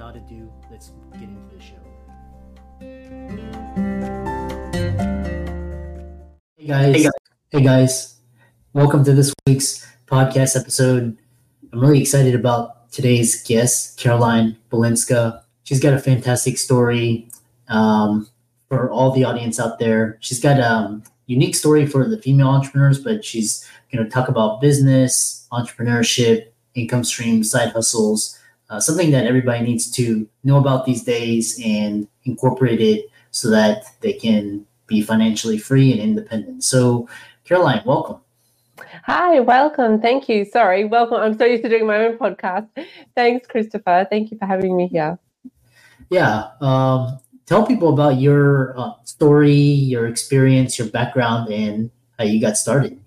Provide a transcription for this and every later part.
And without ado, let's get into the show. Hey guys. Hey guys. Hey guys. Welcome to this week's podcast episode. I'm really excited about today's guest, Caroline Balinska. She's got a fantastic story um, for all the audience out there. She's got a um, unique story for the female entrepreneurs, but she's going to talk about business, entrepreneurship, income streams, side hustles, uh, something that everybody needs to know about these days and incorporate it so that they can be financially free and independent. So, Caroline, welcome. Hi, welcome. Thank you. Sorry, welcome. I'm so used to doing my own podcast. Thanks, Christopher. Thank you for having me here. Yeah. Um, tell people about your uh, story, your experience, your background, and how you got started.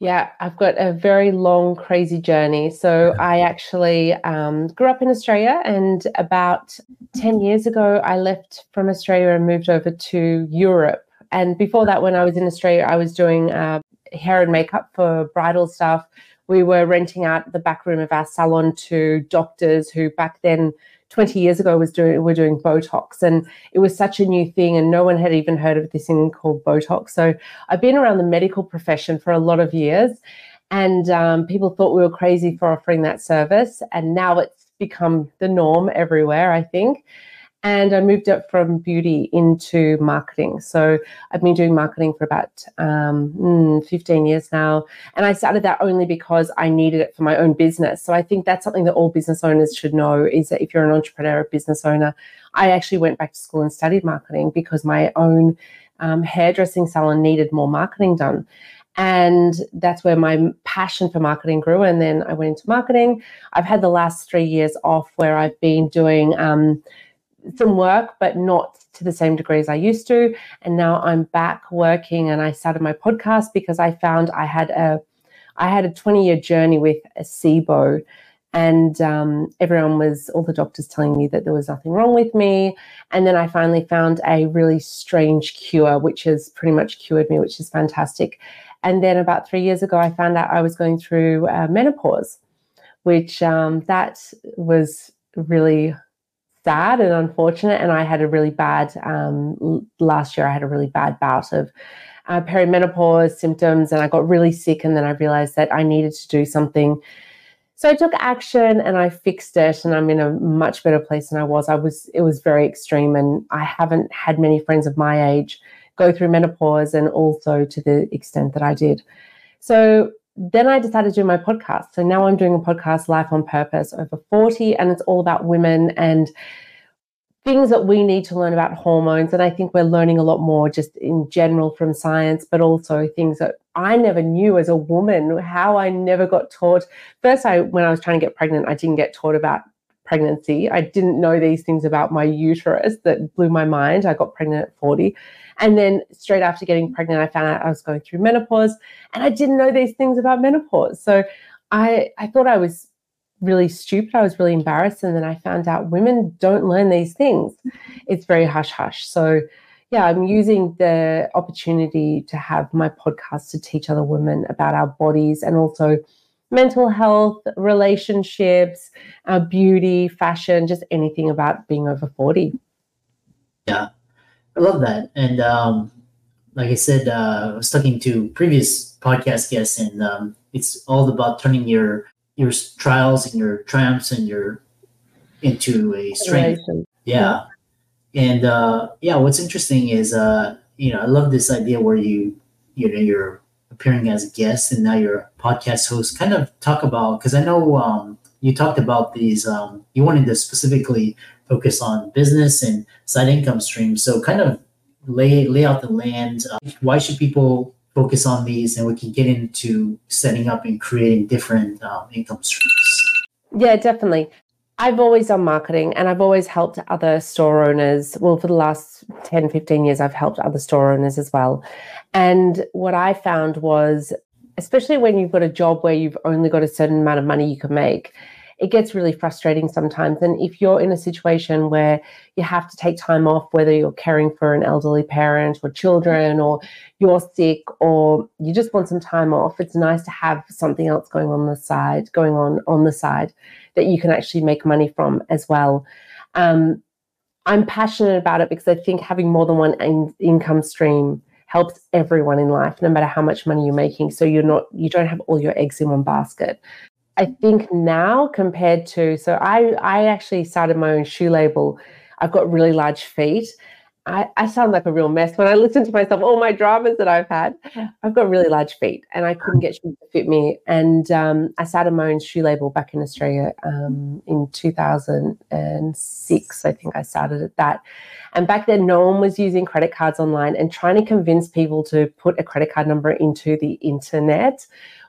Yeah, I've got a very long, crazy journey. So I actually um, grew up in Australia, and about 10 years ago, I left from Australia and moved over to Europe. And before that, when I was in Australia, I was doing uh, hair and makeup for bridal stuff. We were renting out the back room of our salon to doctors who back then 20 years ago was doing we're doing Botox and it was such a new thing and no one had even heard of this thing called Botox. So I've been around the medical profession for a lot of years and um, people thought we were crazy for offering that service and now it's become the norm everywhere, I think and I moved up from beauty into marketing. So I've been doing marketing for about um, mm, 15 years now. And I started that only because I needed it for my own business. So I think that's something that all business owners should know is that if you're an entrepreneur, a business owner, I actually went back to school and studied marketing because my own um, hairdressing salon needed more marketing done. And that's where my passion for marketing grew. And then I went into marketing. I've had the last three years off where I've been doing um, some work, but not to the same degree as I used to. And now I'm back working and I started my podcast because I found I had a I had a 20 year journey with a SIBO. And um, everyone was all the doctors telling me that there was nothing wrong with me. And then i finally found a really strange cure which has pretty much cured me which is fantastic. And then about three years ago i found out i was going through uh, menopause which um, that was really sad and unfortunate. And I had a really bad, um, last year, I had a really bad bout of uh, perimenopause symptoms and I got really sick. And then I realized that I needed to do something. So I took action and I fixed it and I'm in a much better place than I was. I was, it was very extreme and I haven't had many friends of my age go through menopause and also to the extent that I did. So then I decided to do my podcast. So now I'm doing a podcast, Life on Purpose, over 40, and it's all about women and things that we need to learn about hormones. And I think we're learning a lot more just in general from science, but also things that I never knew as a woman, how I never got taught. First, I when I was trying to get pregnant, I didn't get taught about pregnancy. I didn't know these things about my uterus that blew my mind. I got pregnant at 40. And then straight after getting pregnant, I found out I was going through menopause and I didn't know these things about menopause. So I, I thought I was really stupid. I was really embarrassed. And then I found out women don't learn these things. Mm-hmm. It's very hush hush. So, yeah, I'm using the opportunity to have my podcast to teach other women about our bodies and also mental health, relationships, our beauty, fashion, just anything about being over 40. Yeah, I love that. And um, like I said, uh, I was talking to previous podcast guests, and um, it's all about turning your your trials and your triumphs and your into a strength. Yeah. And uh, yeah, what's interesting is uh, you know I love this idea where you you know you're appearing as guest and now you're podcast host. Kind of talk about because I know um, you talked about these. Um, you wanted to specifically focus on business and side income streams. So kind of lay lay out the land. Uh, why should people focus on these, and we can get into setting up and creating different um, income streams. Yeah, definitely. I've always done marketing and I've always helped other store owners. Well, for the last 10, 15 years, I've helped other store owners as well. And what I found was, especially when you've got a job where you've only got a certain amount of money you can make, it gets really frustrating sometimes. And if you're in a situation where you have to take time off, whether you're caring for an elderly parent or children, or you're sick, or you just want some time off, it's nice to have something else going on the side, going on on the side that you can actually make money from as well. Um, I'm passionate about it because I think having more than one in- income stream helps everyone in life, no matter how much money you're making. So you're not, you don't have all your eggs in one basket. I think now compared to so I I actually started my own shoe label. I've got really large feet. I, I sound like a real mess when I listen to myself, all my dramas that I've had. I've got really large feet and I couldn't get shoes to fit me. And um, I started my own shoe label back in Australia um, in 2006. I think I started at that. And back then, no one was using credit cards online and trying to convince people to put a credit card number into the internet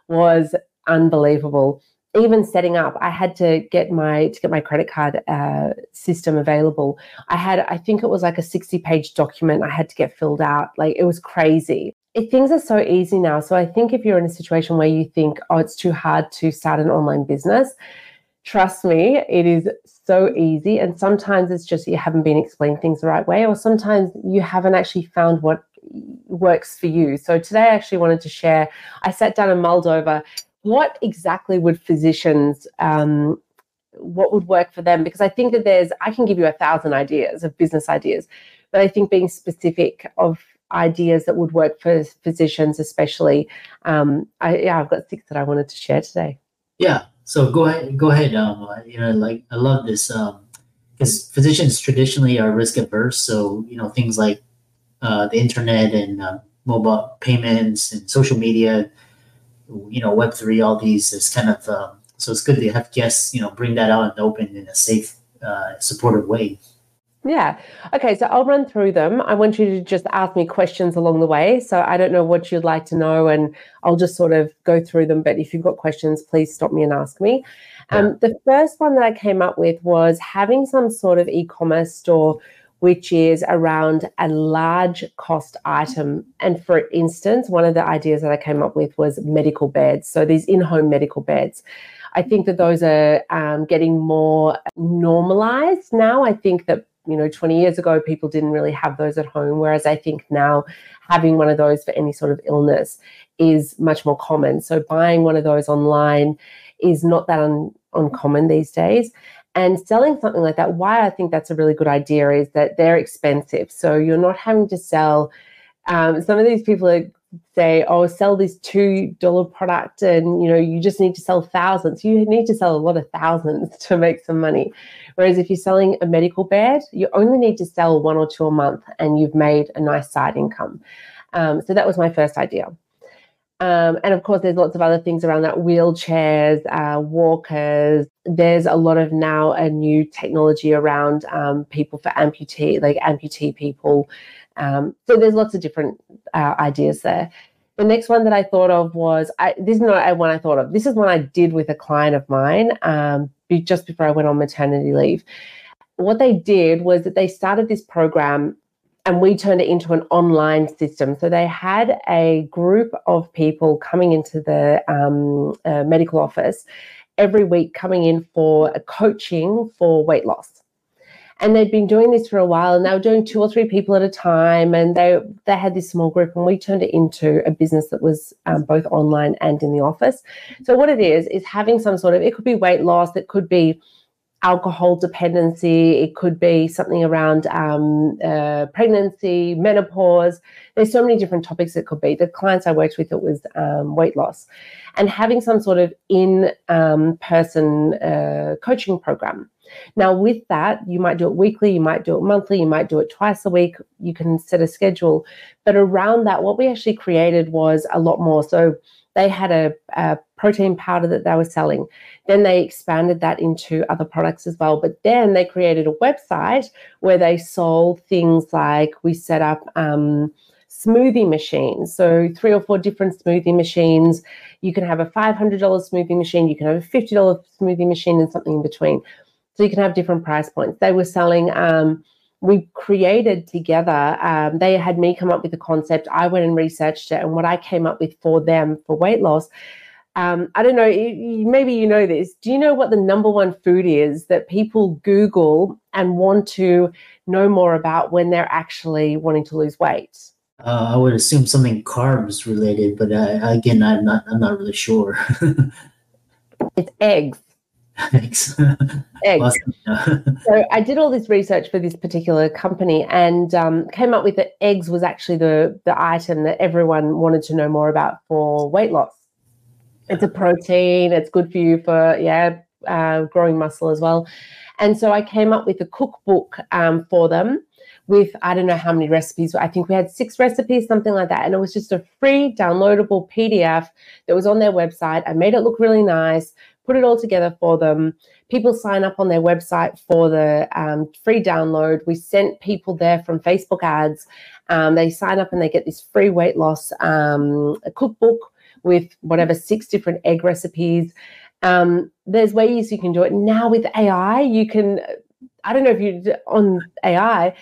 was unbelievable even setting up i had to get my to get my credit card uh, system available. I had i think it was like a 60 page document i had to get filled out. Like it was crazy. It, things are so easy now. So i think if you're in a situation where you think oh it's too hard to start an online business trust me it is so easy. And sometimes it's just you haven't been explained things the right way or sometimes you haven't actually found what works for you. So today i actually wanted to share i sat down and mulled over what exactly would physicians um, what would work for them? Because i think that there's i can give you a thousand ideas of business ideas but i think being specific of ideas that would work for physicians especially um, I, yeah i've got six that i wanted to share today. Yeah so go ahead go ahead um, you know like i love this because um, physicians traditionally are risk averse so you know things like uh, the internet and uh, mobile payments and social media you know web three all these is kind of um, so it's good to have guests you know bring that out and open in a safe uh, supportive way. Yeah. Okay so i'll run through them. I want you to just ask me questions along the way so i don't know what you'd like to know and i'll just sort of go through them but if you've got questions please stop me and ask me. Um, the first one that i came up with was having some sort of e-commerce store which is around a large cost item. And for instance, one of the ideas that I came up with was medical beds. So these in home medical beds. I think that those are um, getting more normalized now. I think that you know 20 years ago people didn't really have those at home whereas i think now having one of those for any sort of illness is much more common so buying one of those online is not that un- uncommon these days and selling something like that, why I think that's a really good idea is that they're expensive. So you're not having to sell. Um, some of these people are, say, "Oh, sell this two dollar product," and you know you just need to sell thousands. You need to sell a lot of thousands to make some money. Whereas if you're selling a medical bed, you only need to sell one or two a month, and you've made a nice side income. Um, so that was my first idea. Um, and of course, there's lots of other things around that wheelchairs, uh, walkers. There's a lot of now a new technology around um, people for amputee, like amputee people. Um, so there's lots of different uh, ideas there. The next one that I thought of was I, this is not one I thought of. This is one I did with a client of mine um, just before I went on maternity leave. What they did was that they started this program and we turned it into an online system. So they had a group of people coming into the um, uh, medical office every week, coming in for a coaching for weight loss. And they'd been doing this for a while, and they were doing two or three people at a time. And they they had this small group, and we turned it into a business that was um, both online and in the office. So what it is is having some sort of it could be weight loss, it could be alcohol dependency, it could be something around um, uh, pregnancy, menopause. There's so many different topics it could be. The clients I worked with, it was um, weight loss. And having some sort of in um, person uh, coaching program. Now, with that, you might do it weekly, you might do it monthly, you might do it twice a week. You can set a schedule. But around that, what we actually created was a lot more. So they had a, a, protein powder that they were selling. Then they expanded that into other products as well. But then they created a website where they sold things like we set up um, smoothie machines. So, three or four different smoothie machines. You can have a $500 smoothie machine, you can have a $50 smoothie machine, and something in between. So you can have different price points. They were selling. Um, we created together. Um, they had me come up with the concept. I went and researched it, and what I came up with for them for weight loss. Um, I don't know. Maybe you know this. Do you know what the number one food is that people Google and want to know more about when they're actually wanting to lose weight? Uh, I would assume something carbs related, but uh, again, I'm not. I'm not really sure. it's eggs. Eggs. eggs. so I did all this research for this particular company and um, came up with that eggs was actually the the item that everyone wanted to know more about for weight loss. It's a protein. It's good for you for yeah, uh, growing muscle as well. And so I came up with a cookbook um, for them with I don't know how many recipes. I think we had six recipes, something like that. And it was just a free downloadable PDF that was on their website. I made it look really nice, put it all together for them. People sign up on their website for the um, free download. We sent people there from Facebook ads. Um, they sign up and they get this free weight loss um, cookbook with whatever six different egg recipes. Um, there's ways you can do it now with AI. You can, I don't know if you on AI,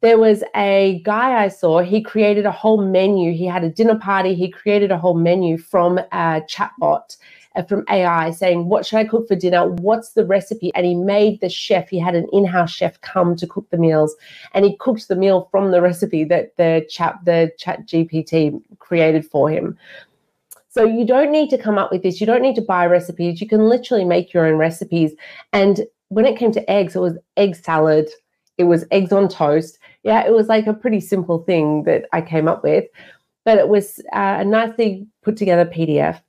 there was a guy I saw, he created a whole menu. He had a dinner party, he created a whole menu from a chatbot uh, from AI saying, What should I cook for dinner? What's the recipe? And he made the chef, he had an in house chef come to cook the meals and he cooked the meal from the recipe that the chat, the chat GPT created for him. So you don't need to come up with this. You don't need to buy recipes. You can literally make your own recipes. And when it came to eggs, it was egg salad, it was eggs on toast yeah, it was like a pretty simple thing that I came up with, but it was uh, a nicely put together PDF.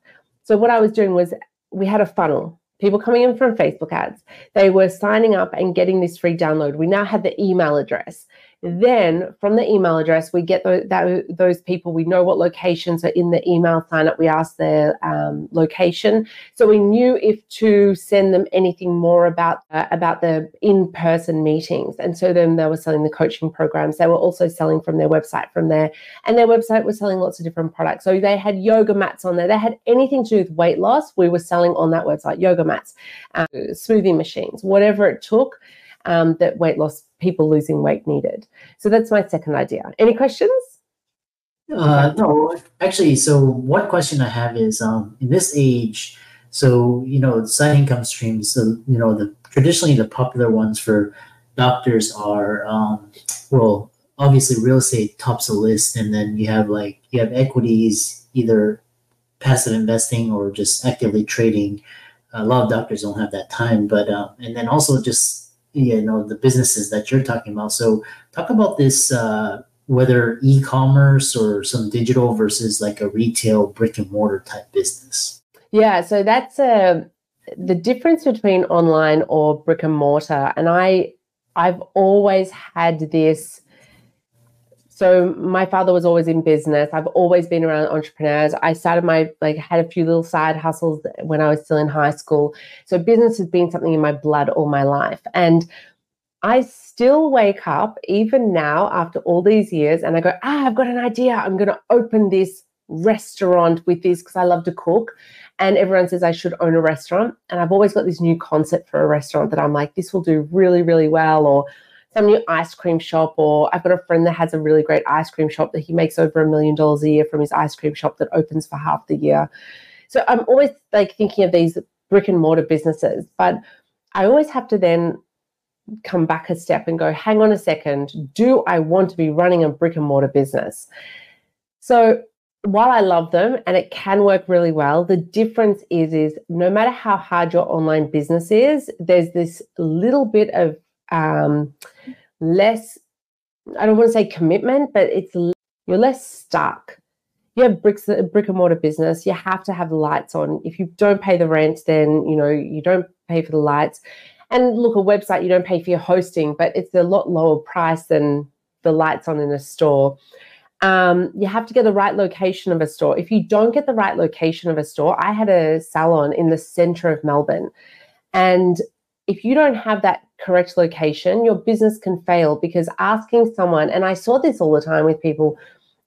So what I was doing was we had a funnel. People coming in from Facebook ads, they were signing up and getting this free download. We now had the email address. Then from the email address, we get the, that, those people. We know what locations are in the email sign up. We ask their um, location, so we knew if to send them anything more about uh, about the in person meetings. And so then they were selling the coaching programs. They were also selling from their website from there, and their website was selling lots of different products. So they had yoga mats on there. They had anything to do with weight loss. We were selling on that website yoga mats, uh, smoothie machines, whatever it took um, that weight loss people losing weight needed. So that's my second idea. Any questions? Uh, no, actually. So one question I have is, um, in this age, so you know, side income streams. So you know, the traditionally the popular ones for doctors are, um, well, obviously real estate tops the list, and then you have like you have equities, either passive investing or just actively trading. A lot of doctors don't have that time, but um, and then also just you know the businesses that you're talking about. So talk about this uh, whether e-commerce or some digital versus like a retail brick and mortar type business. Yeah so that's uh, the difference between online or brick and mortar. And i i've always had this so my father was always in business. I've always been around entrepreneurs. I started my like had a few little side hustles when I was still in high school. So business has been something in my blood all my life. And I still wake up even now after all these years and I go, "Ah, I've got an idea. I'm going to open this restaurant with this because I love to cook." And everyone says I should own a restaurant. And I've always got this new concept for a restaurant that I'm like, this will do really, really well or some new ice cream shop, or I've got a friend that has a really great ice cream shop that he makes over a million dollars a year from his ice cream shop that opens for half the year. So I'm always like thinking of these brick and mortar businesses, but I always have to then come back a step and go, hang on a second, do I want to be running a brick and mortar business? So while I love them and it can work really well, the difference is is no matter how hard your online business is, there's this little bit of um, less i don't want to say commitment but it's you're less stuck. You have bricks a brick and mortar business you have to have lights on. If you don't pay the rent then you know you don't pay for the lights. And look a website you don't pay for your hosting but it's a lot lower price than the lights on in a store. Um, you have to get the right location of a store. If you don't get the right location of a store i had a salon in the center of melbourne and if you don't have that correct location, your business can fail because asking someone, and I saw this all the time with people,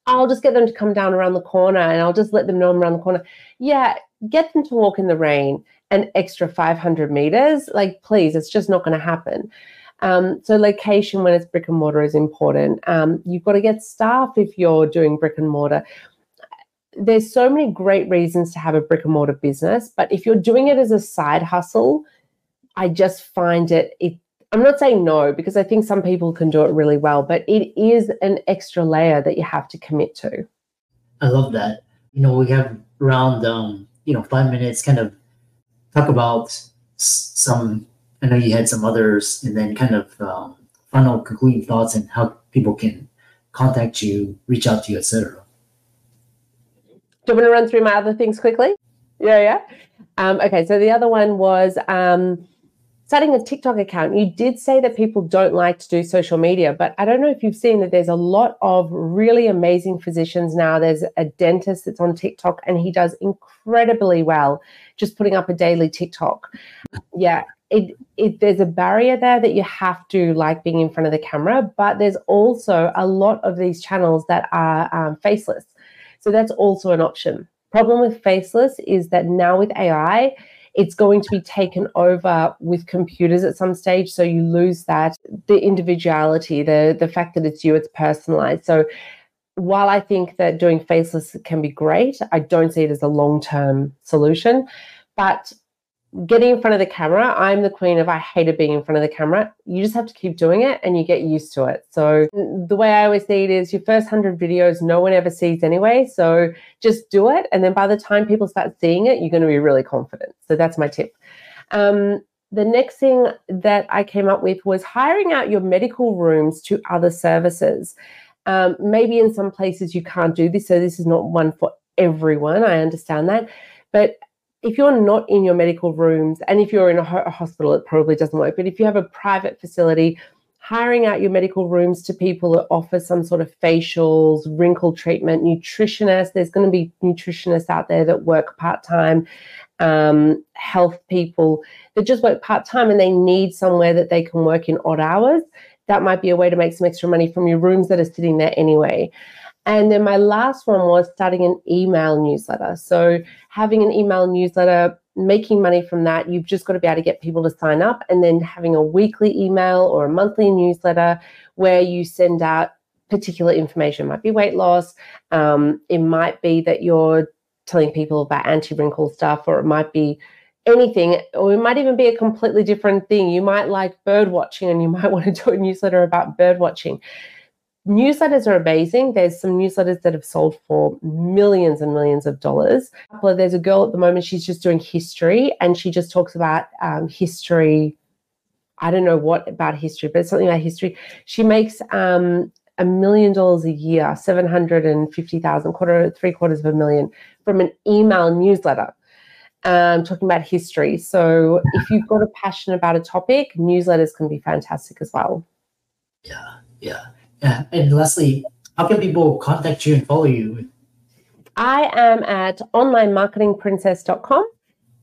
I'll just get them to come down around the corner and I'll just let them know I'm around the corner. Yeah, get them to walk in the rain an extra 500 meters. Like, please, it's just not going to happen. Um, so location when it's brick and mortar is important. Um, you've got to get staff if you're doing brick and mortar. There's so many great reasons to have a brick and mortar business, but if you're doing it as a side hustle, I just find it it I'm not saying no because I think some people can do it really well, but it is an extra layer that you have to commit to. I love that. You know, we have around um, you know five minutes, kind of talk about some I know you had some others, and then kind of um, final concluding thoughts and how people can contact you, reach out to you, etc. Do you want to run through my other things quickly? Yeah, yeah. Um, okay, so the other one was um, starting a TikTok account. You did say that people don't like to do social media, but I don't know if you've seen that there's a lot of really amazing physicians now. There's a dentist that's on TikTok and he does incredibly well just putting up a daily TikTok. Yeah, it, it there's a barrier there that you have to like being in front of the camera, but there's also a lot of these channels that are um, faceless. So that's also an option. Problem with faceless is that now with AI, it's going to be taken over with computers at some stage. So you lose that the individuality, the the fact that it's you, it's personalized. So while I think that doing faceless can be great, I don't see it as a long term solution. But getting in front of the camera, I'm the queen of I hated being in front of the camera. You just have to keep doing it and you get used to it. So the way I always see it is your first 100 videos, no one ever sees anyway. So just do it. And then by the time people start seeing it, you're going to be really confident. So that's my tip. Um, the next thing that I came up with was hiring out your medical rooms to other services. Um, maybe in some places you can't do this. So this is not one for everyone. I understand that. But if you're not in your medical rooms, and if you're in a, ho- a, hospital, it probably doesn't work. But if you have a private facility, hiring out your medical rooms to people that offer some sort of facials, wrinkle treatment, nutritionists, there's going to be nutritionists out there that work part time, um, health people that just work part time and they need somewhere that they can work in odd hours. That might be a way to make some extra money from your rooms that are sitting there anyway. And then my last one was starting an email newsletter. So, having an email newsletter, making money from that, you've just got to be able to get people to sign up. And then having a weekly email or a monthly newsletter where you send out particular information. It might be weight loss, um, it might be that you're telling people about anti wrinkle stuff, or it might be anything, or it might even be a completely different thing. You might like bird watching and you might want to do a newsletter about bird watching newsletters are amazing. There's some newsletters that have sold for millions and millions of dollars. There's a girl at the moment, she's just doing history and she just talks about um, history. I don't know what about history, but something about history. She makes um, a million dollars a year, 750,000, quarter, three quarters of a million from an email newsletter. Um, talking about history. So, if you've got a passion about a topic, newsletters can be fantastic as well. Yeah, yeah. Yeah. And lastly, how can people contact you and follow you? I am at onlinemarketingprincess.com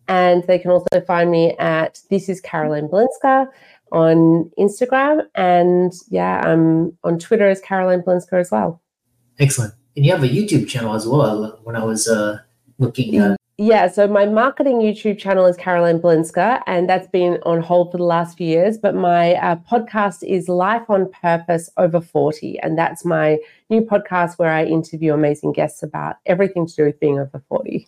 and they can also find me at this is Caroline Balinska on Instagram and yeah, I'm on Twitter as Caroline Balinska as well. Excellent. And you have a YouTube channel as well. When I was uh, looking at yeah, so my marketing YouTube channel is Caroline Balinska, and that's been on hold for the last few years. But my uh, podcast is Life on Purpose Over 40, and that's my new podcast where I interview amazing guests about everything to do with being over 40.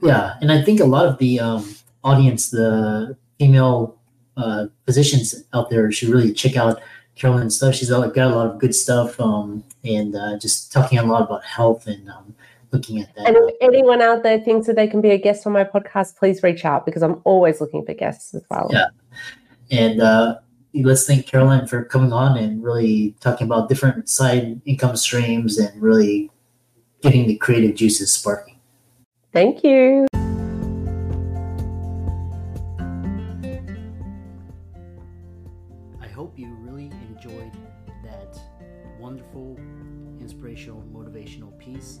Yeah, and I think a lot of the um, audience, the female uh, physicians out there, should really check out Caroline's stuff. She's got, got a lot of good stuff um, and uh, just talking a lot about health and um, looking at that. And if anyone out there thinks that they can be a guest on my podcast, please reach out because I'm always looking for guests as well. Yeah. And uh, let's thank Caroline for coming on and really talking about different side income streams and really getting the creative juices sparking. Thank you. I hope you really enjoyed that wonderful, inspirational, motivational piece